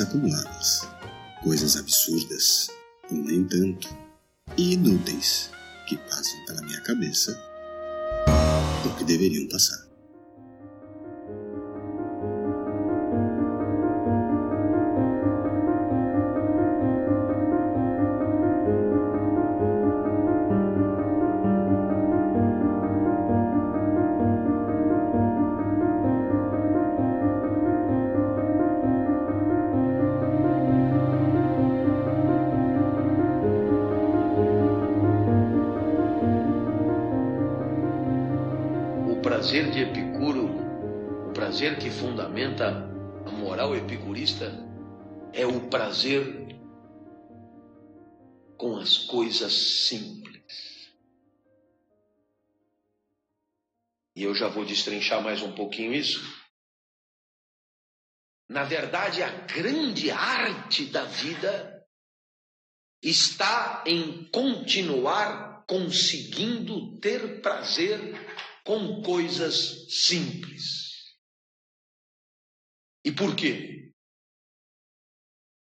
acumuladas, coisas absurdas, ou nem tanto, e inúteis que passam pela minha cabeça ou que deveriam passar. Prazer que fundamenta a moral epicurista, é o prazer com as coisas simples. E eu já vou destrinchar mais um pouquinho isso. Na verdade, a grande arte da vida está em continuar conseguindo ter prazer com coisas simples. E por quê?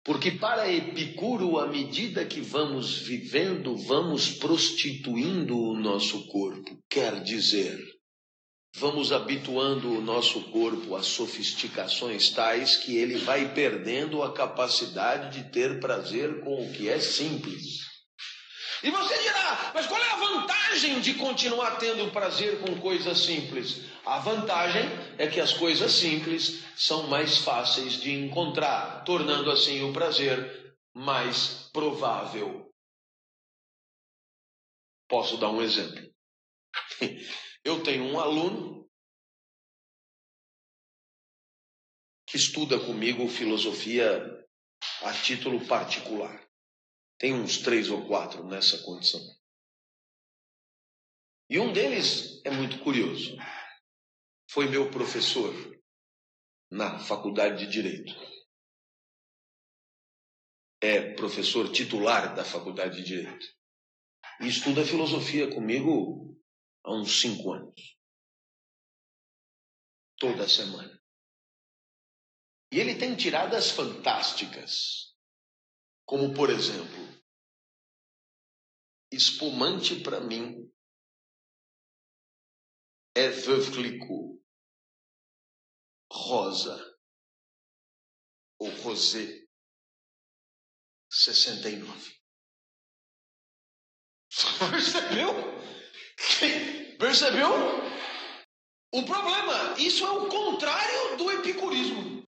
Porque para Epicuro, à medida que vamos vivendo, vamos prostituindo o nosso corpo. Quer dizer, vamos habituando o nosso corpo a sofisticações tais que ele vai perdendo a capacidade de ter prazer com o que é simples. E você dirá, mas qual é a vantagem de continuar tendo prazer com coisas simples? A vantagem é que as coisas simples são mais fáceis de encontrar, tornando assim o prazer mais provável. Posso dar um exemplo? Eu tenho um aluno que estuda comigo filosofia a título particular. Tem uns três ou quatro nessa condição. E um deles é muito curioso. Foi meu professor na faculdade de Direito. É professor titular da faculdade de Direito. E estuda filosofia comigo há uns cinco anos. Toda semana. E ele tem tiradas fantásticas. Como, por exemplo, espumante para mim é Veuve Clicquot, rosa ou rosé 69. Percebeu? Percebeu? O problema, isso é o contrário do epicurismo.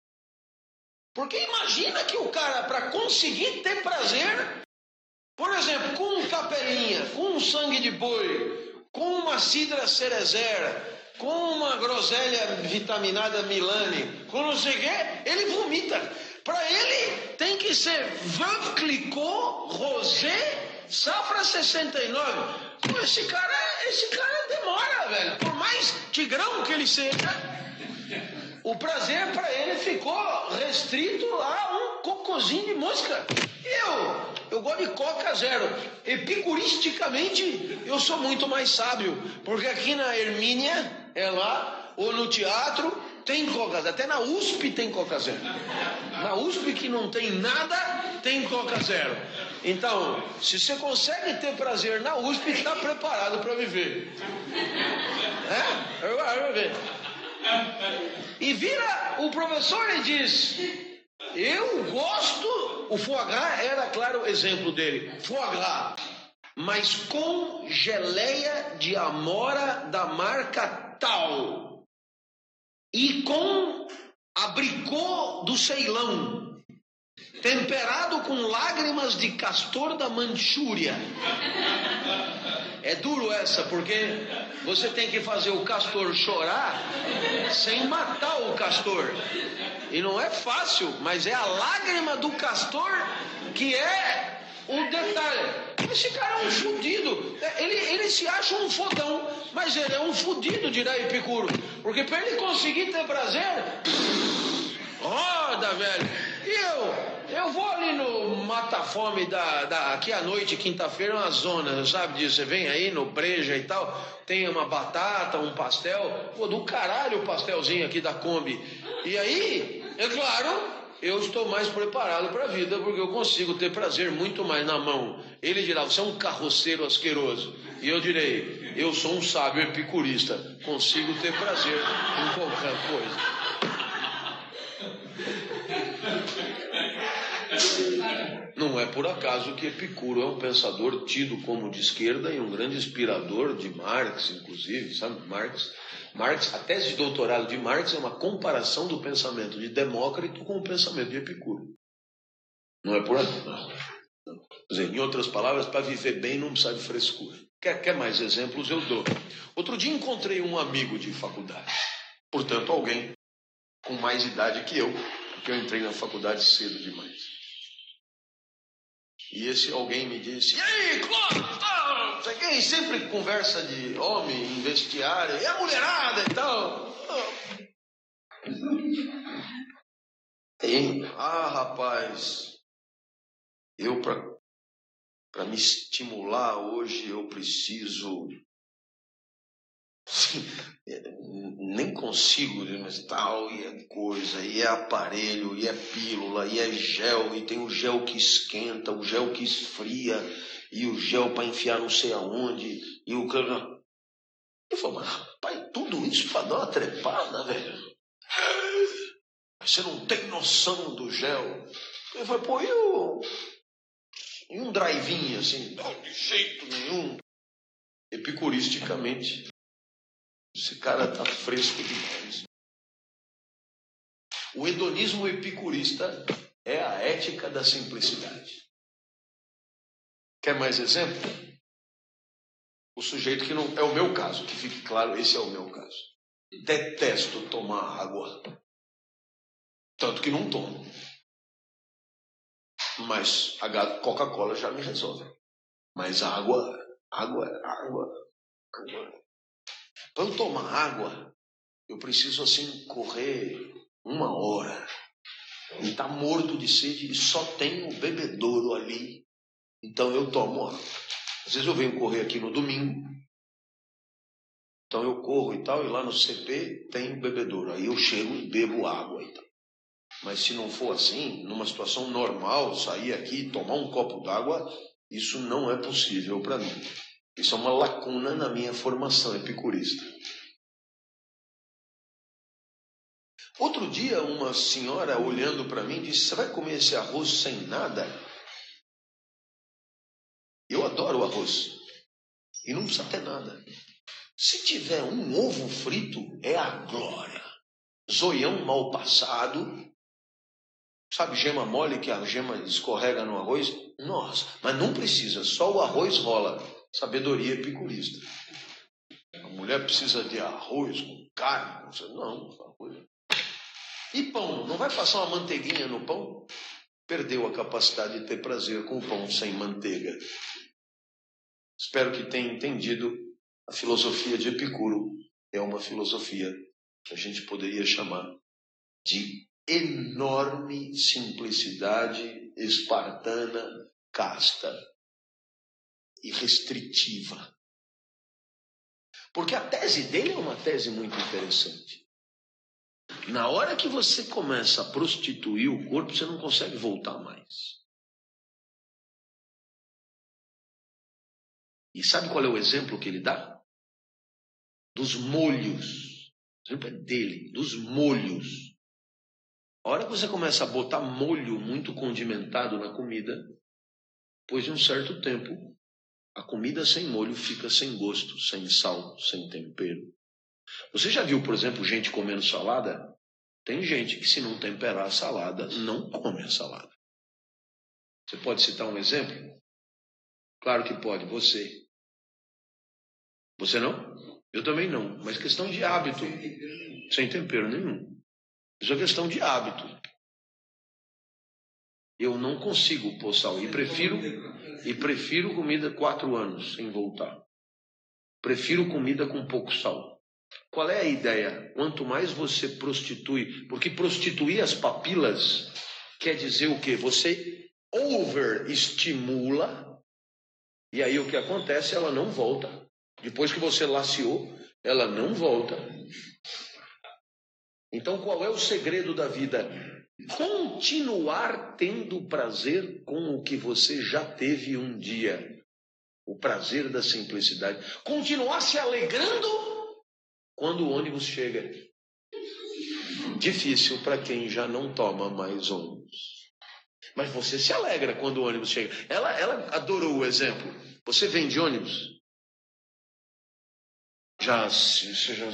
Porque imagina que o cara, para conseguir ter prazer, por exemplo, com um capelinha, com um sangue de boi, com uma cidra cerezera, com uma groselha vitaminada Milani, com não sei o quê, ele vomita. Para ele tem que ser Veuve Rosé Safra 69. Pô, esse cara, esse cara demora, velho. Por mais tigrão que ele seja, o prazer para ele ficou restrito a um cocôzinho de mosca. Eu, eu gosto de Coca Zero. Epicuristicamente, eu sou muito mais sábio. Porque aqui na Hermínia, é lá, ou no teatro, tem Coca Zero. Até na USP tem Coca Zero. Na USP que não tem nada, tem Coca Zero. Então, se você consegue ter prazer na USP, está preparado para viver. É? Ver. E vira o professor e diz: Eu gosto o foie gras era, claro, exemplo dele. Foie gras, mas com geleia de amora da marca tal e com abricô do Ceilão, temperado com lágrimas de castor da Manchúria. É duro essa, porque você tem que fazer o castor chorar sem matar o castor. E não é fácil, mas é a lágrima do castor que é o detalhe. Esse cara é um fudido. É, ele, ele se acha um fodão, mas ele é um fudido, dirá Epicuro. Porque para ele conseguir ter prazer, roda, velho. E eu? Eu vou ali no Mata Fome da, da, aqui à noite, quinta-feira, é uma zona, sabe disso? Você vem aí no Breja e tal, tem uma batata, um pastel. Pô, do caralho o pastelzinho aqui da Kombi. E aí, é claro, eu estou mais preparado para a vida, porque eu consigo ter prazer muito mais na mão. Ele dirá, você é um carroceiro asqueroso. E eu direi, eu sou um sábio epicurista, consigo ter prazer em qualquer coisa. Não é por acaso que Epicuro é um pensador tido como de esquerda e um grande inspirador de Marx, inclusive, sabe? Marx, Marx, a tese de doutorado de Marx é uma comparação do pensamento de Demócrito com o pensamento de Epicuro. Não é por acaso. Em outras palavras, para viver bem não precisa de frescura. Quer, quer mais exemplos? Eu dou. Outro dia encontrei um amigo de faculdade, portanto, alguém com mais idade que eu, porque eu entrei na faculdade cedo demais. E esse alguém me disse: E aí, Clóvis? Tá, quem sempre conversa de homem em vestiário, e a mulherada e tal. E, ah, rapaz, eu para me estimular hoje eu preciso nem consigo, mas tal, e é coisa, e é aparelho, e é pílula, e é gel, e tem o gel que esquenta, o gel que esfria, e o gel para enfiar não sei aonde, e o cara. Eu falei, mas rapaz, tudo isso para dar uma trepada, velho. Você não tem noção do gel. Eu falei, pô, e, o... e um drive assim? Não, de jeito nenhum. Epicuristicamente, esse cara tá fresco demais. O hedonismo epicurista é a ética da simplicidade. Quer mais exemplo? O sujeito que não. É o meu caso, que fique claro, esse é o meu caso. Detesto tomar água. Tanto que não tomo. Mas a Coca-Cola já me resolve. Mas água, água, água, água. Para eu tomar água, eu preciso assim correr uma hora. E está morto de sede e só tem um bebedouro ali. Então eu tomo. Às vezes eu venho correr aqui no domingo. Então eu corro e tal, e lá no CP tem um bebedouro. Aí eu chego e bebo água e tal. Mas se não for assim, numa situação normal, sair aqui e tomar um copo d'água, isso não é possível para mim. Isso é uma lacuna na minha formação epicurista. Outro dia, uma senhora olhando para mim disse: Você vai comer esse arroz sem nada? Eu adoro arroz. E não precisa ter nada. Se tiver um ovo frito, é a glória. Zoião mal passado. Sabe gema mole que a gema escorrega no arroz? Nossa, mas não precisa, só o arroz rola sabedoria epicurista. A mulher precisa de arroz com carne, não, arroz. E pão, não vai passar uma manteiguinha no pão? Perdeu a capacidade de ter prazer com o pão sem manteiga. Espero que tenha entendido a filosofia de Epicuro. É uma filosofia que a gente poderia chamar de enorme simplicidade espartana, casta e restritiva. Porque a tese dele é uma tese muito interessante. Na hora que você começa a prostituir o corpo, você não consegue voltar mais. E sabe qual é o exemplo que ele dá? Dos molhos. O exemplo é dele, dos molhos. A hora que você começa a botar molho muito condimentado na comida, depois de um certo tempo, a comida sem molho fica sem gosto, sem sal, sem tempero. Você já viu, por exemplo, gente comendo salada? Tem gente que, se não temperar a salada, não come a salada. Você pode citar um exemplo? Claro que pode, você. Você não? Eu também não, mas questão de hábito. Sem tempero nenhum. Isso é questão de hábito. Eu não consigo pôr sal e prefiro e prefiro comida quatro anos sem voltar. Prefiro comida com pouco sal. Qual é a ideia? Quanto mais você prostitui, porque prostituir as papilas quer dizer o quê? Você overestimula e aí o que acontece? Ela não volta. Depois que você laciou, ela não volta. Então, qual é o segredo da vida? Continuar tendo prazer com o que você já teve um dia. O prazer da simplicidade. Continuar se alegrando quando o ônibus chega. Difícil para quem já não toma mais ônibus. Mas você se alegra quando o ônibus chega. Ela, ela adorou o exemplo. Você vende ônibus? Já, seja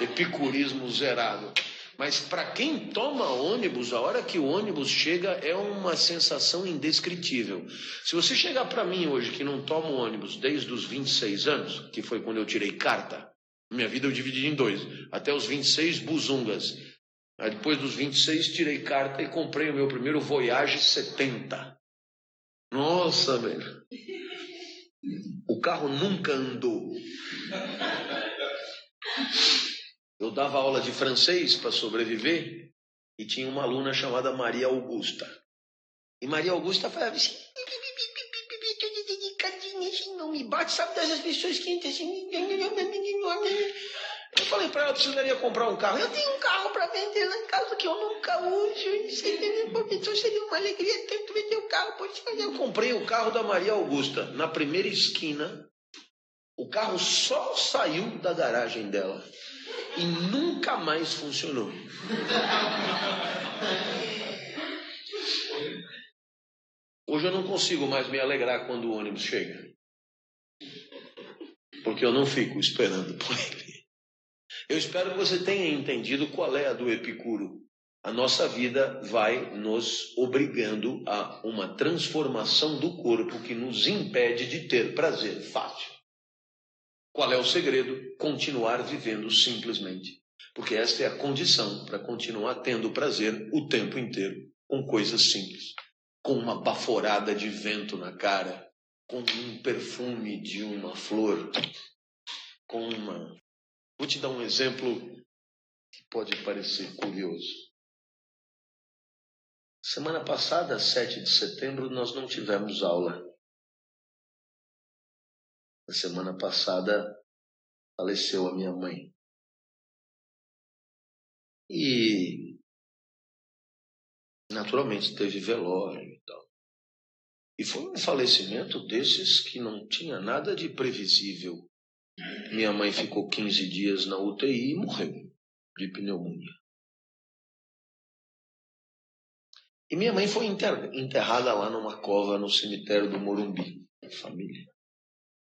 epicurismo zerado. Mas para quem toma ônibus, a hora que o ônibus chega é uma sensação indescritível. Se você chegar para mim hoje que não tomo ônibus desde os 26 anos, que foi quando eu tirei carta, minha vida eu dividi em dois, até os 26 buzungas. Aí depois dos 26 tirei carta e comprei o meu primeiro Voyage 70. Nossa, velho. O carro nunca andou. Eu dava aula de francês para sobreviver e tinha uma aluna chamada Maria Augusta. E Maria Augusta falava assim: não me bate, sabe dessas pessoas que assim. Eu falei para ela, precisaria comprar um carro. Eu tenho um carro para vender lá em casa que eu nunca uso. Então seria uma alegria tanto vender o carro. Eu comprei o carro da Maria Augusta na primeira esquina. O carro só saiu da garagem dela e nunca mais funcionou. Hoje eu não consigo mais me alegrar quando o ônibus chega. Porque eu não fico esperando por ele. Eu espero que você tenha entendido qual é a do Epicuro. A nossa vida vai nos obrigando a uma transformação do corpo que nos impede de ter prazer fácil. Qual é o segredo? Continuar vivendo simplesmente. Porque esta é a condição para continuar tendo prazer o tempo inteiro com coisas simples. Com uma baforada de vento na cara, com um perfume de uma flor, com uma. Vou te dar um exemplo que pode parecer curioso. Semana passada, 7 de setembro, nós não tivemos aula. Na semana passada faleceu a minha mãe. E naturalmente teve velório e tal. E foi um falecimento desses que não tinha nada de previsível. Minha mãe ficou 15 dias na UTI e morreu de pneumonia. E minha mãe foi enterrada lá numa cova no cemitério do Morumbi, família.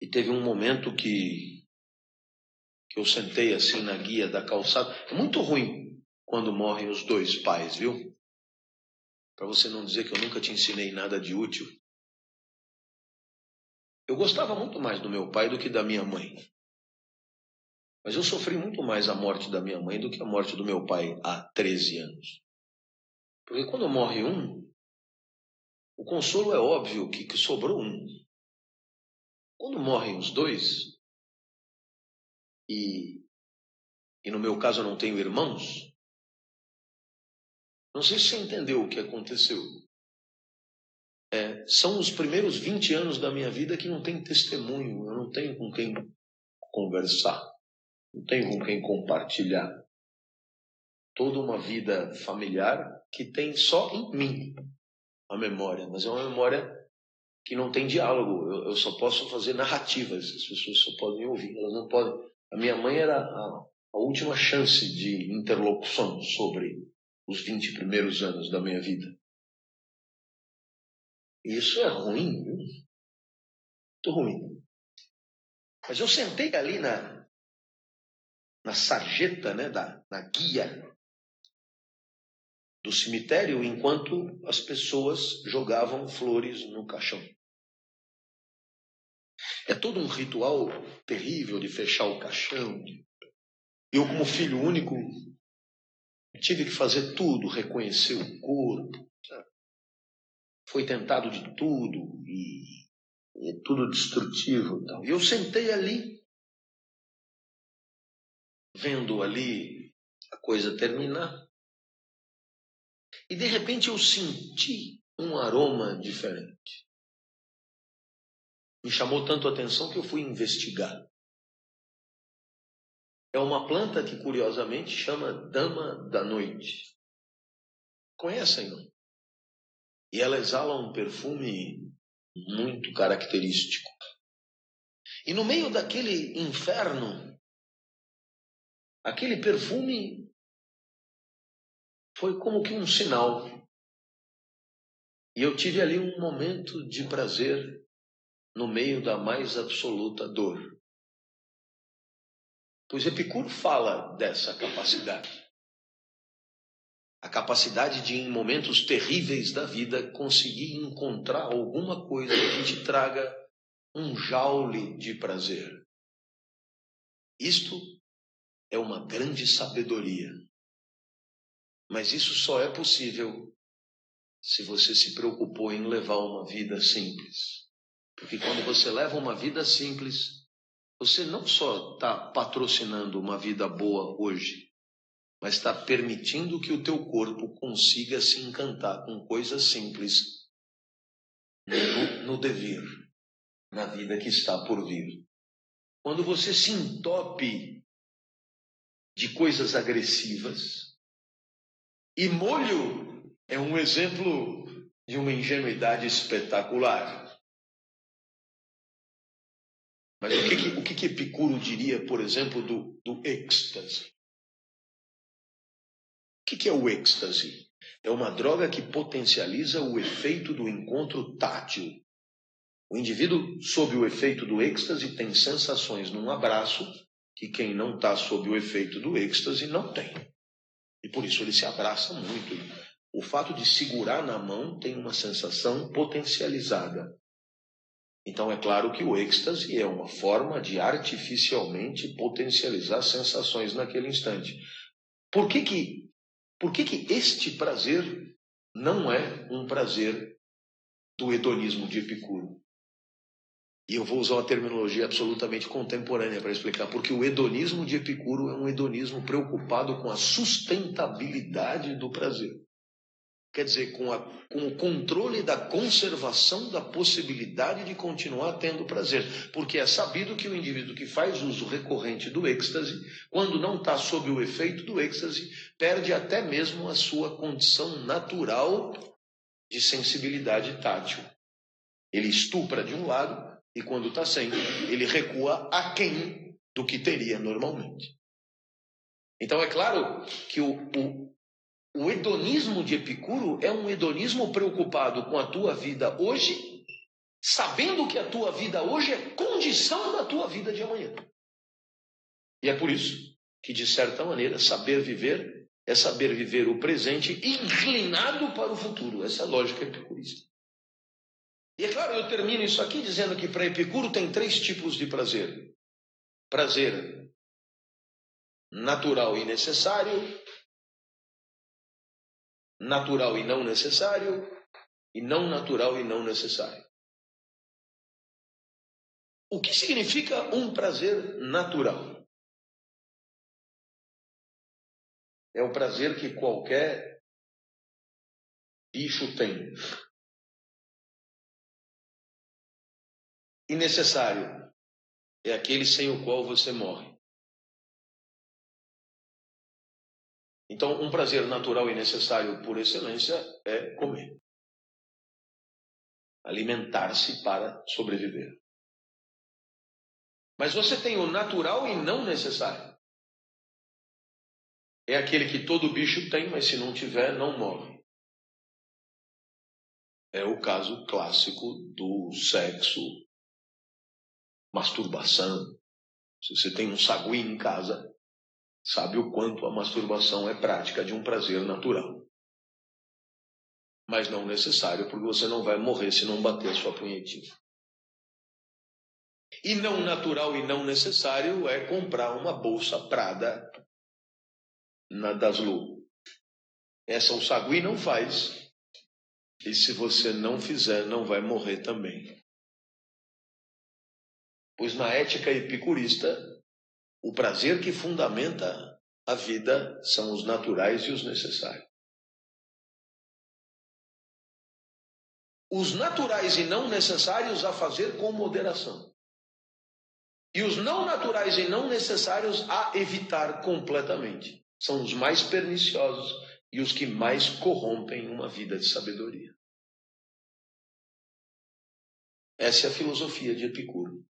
E teve um momento que, que eu sentei assim na guia da calçada. É muito ruim quando morrem os dois pais, viu? Para você não dizer que eu nunca te ensinei nada de útil. Eu gostava muito mais do meu pai do que da minha mãe. Mas eu sofri muito mais a morte da minha mãe do que a morte do meu pai há 13 anos. Porque quando morre um, o consolo é óbvio que, que sobrou um. Quando morrem os dois, e, e no meu caso eu não tenho irmãos, não sei se você entendeu o que aconteceu. É, são os primeiros 20 anos da minha vida que não tem testemunho, eu não tenho com quem conversar, não tenho com quem compartilhar. Toda uma vida familiar que tem só em mim a memória, mas é uma memória que não tem diálogo. Eu, eu, só posso fazer narrativas, as pessoas só podem ouvir, elas não podem. A minha mãe era a, a última chance de interlocução sobre os 20 primeiros anos da minha vida. Isso é ruim, viu? Muito ruim. Mas eu sentei ali na, na sarjeta, né, da, na guia do cemitério, enquanto as pessoas jogavam flores no caixão. É todo um ritual terrível de fechar o caixão. Eu, como filho único, tive que fazer tudo, reconhecer o corpo. Foi tentado de tudo e, e é tudo destrutivo. Então. E eu sentei ali, vendo ali a coisa terminar. E de repente eu senti um aroma diferente me chamou tanto a atenção que eu fui investigar. é uma planta que curiosamente chama dama da noite. Conhecem, não? E ela exala um perfume muito característico. E no meio daquele inferno, aquele perfume foi como que um sinal. E eu tive ali um momento de prazer no meio da mais absoluta dor. Pois Epicuro fala dessa capacidade. A capacidade de, em momentos terríveis da vida, conseguir encontrar alguma coisa que te traga um jaule de prazer. Isto é uma grande sabedoria. Mas isso só é possível se você se preocupou em levar uma vida simples. Porque quando você leva uma vida simples, você não só está patrocinando uma vida boa hoje, mas está permitindo que o teu corpo consiga se encantar com coisas simples no, no devir, na vida que está por vir. Quando você se entope de coisas agressivas, e molho é um exemplo de uma ingenuidade espetacular. Mas o que, que, o que, que Epicuro diria, por exemplo, do, do êxtase? O que, que é o êxtase? É uma droga que potencializa o efeito do encontro tátil. O indivíduo, sob o efeito do êxtase, tem sensações num abraço que quem não está sob o efeito do êxtase não tem. E por isso ele se abraça muito. O fato de segurar na mão tem uma sensação potencializada. Então é claro que o êxtase é uma forma de artificialmente potencializar sensações naquele instante. Por que que, por que, que este prazer não é um prazer do hedonismo de Epicuro? E eu vou usar uma terminologia absolutamente contemporânea para explicar, porque o hedonismo de Epicuro é um hedonismo preocupado com a sustentabilidade do prazer quer dizer, com, a, com o controle da conservação da possibilidade de continuar tendo prazer. Porque é sabido que o indivíduo que faz uso recorrente do êxtase, quando não está sob o efeito do êxtase, perde até mesmo a sua condição natural de sensibilidade tátil. Ele estupra de um lado e, quando está sem, ele recua aquém do que teria normalmente. Então, é claro que o, o o hedonismo de Epicuro é um hedonismo preocupado com a tua vida hoje, sabendo que a tua vida hoje é condição da tua vida de amanhã. E é por isso que, de certa maneira, saber viver é saber viver o presente inclinado para o futuro. Essa é a lógica epicurista. E é claro, eu termino isso aqui dizendo que para Epicuro tem três tipos de prazer: prazer natural e necessário, natural e não necessário, e não natural e não necessário. O que significa um prazer natural? É o prazer que qualquer bicho tem. E necessário é aquele sem o qual você morre. Então, um prazer natural e necessário por excelência é comer. Alimentar-se para sobreviver. Mas você tem o natural e não necessário. É aquele que todo bicho tem, mas se não tiver, não morre. É o caso clássico do sexo, masturbação. Se você tem um sagui em casa, sabe o quanto a masturbação é prática de um prazer natural. Mas não necessário, porque você não vai morrer se não bater a sua punhetinha. E não natural e não necessário é comprar uma bolsa Prada na Daslu. Essa o sagui não faz. E se você não fizer, não vai morrer também. Pois na ética epicurista, o prazer que fundamenta a vida são os naturais e os necessários. Os naturais e não necessários a fazer com moderação. E os não naturais e não necessários a evitar completamente. São os mais perniciosos e os que mais corrompem uma vida de sabedoria. Essa é a filosofia de Epicuro.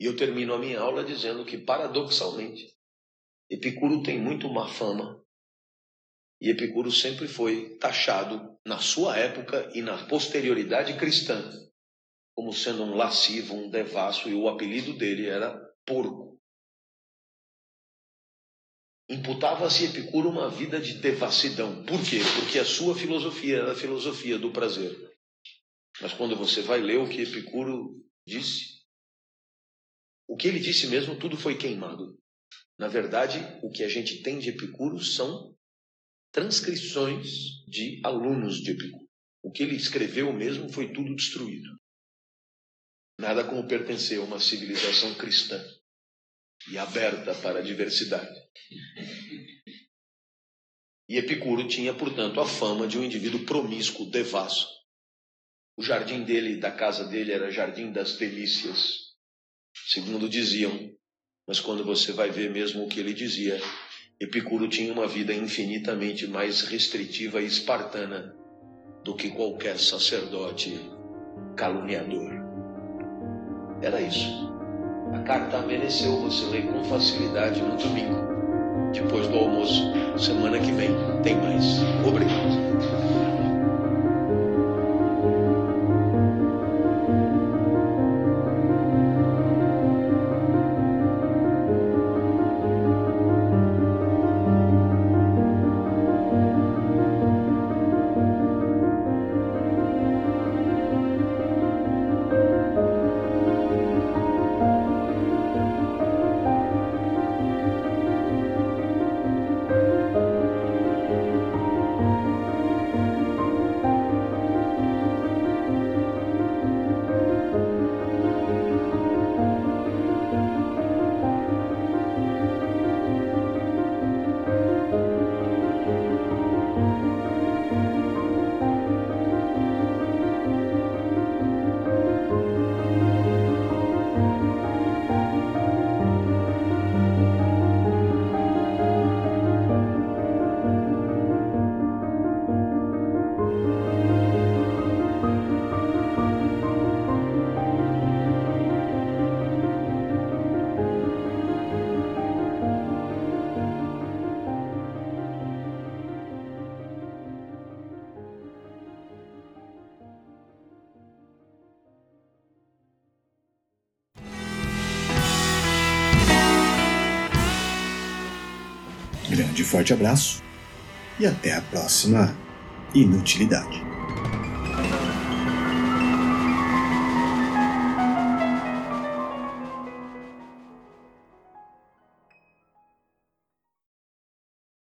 E eu termino a minha aula dizendo que, paradoxalmente, Epicuro tem muito má fama. E Epicuro sempre foi taxado, na sua época e na posterioridade cristã, como sendo um lascivo, um devasso, e o apelido dele era porco. Imputava-se Epicuro uma vida de devassidão. Por quê? Porque a sua filosofia era a filosofia do prazer. Mas quando você vai ler o que Epicuro disse, o que ele disse mesmo, tudo foi queimado. Na verdade, o que a gente tem de Epicuro são transcrições de alunos de Epicuro. O que ele escreveu mesmo foi tudo destruído. Nada como pertencer a uma civilização cristã e aberta para a diversidade. E Epicuro tinha, portanto, a fama de um indivíduo promíscuo, devasso. O jardim dele, da casa dele, era jardim das delícias, segundo diziam. Mas quando você vai ver mesmo o que ele dizia, Epicuro tinha uma vida infinitamente mais restritiva e espartana do que qualquer sacerdote caluniador. Era isso. A carta ameneceu, você lê com facilidade no domingo. Depois do almoço, semana que vem, tem mais. Obrigado. Forte abraço e até a próxima inutilidade.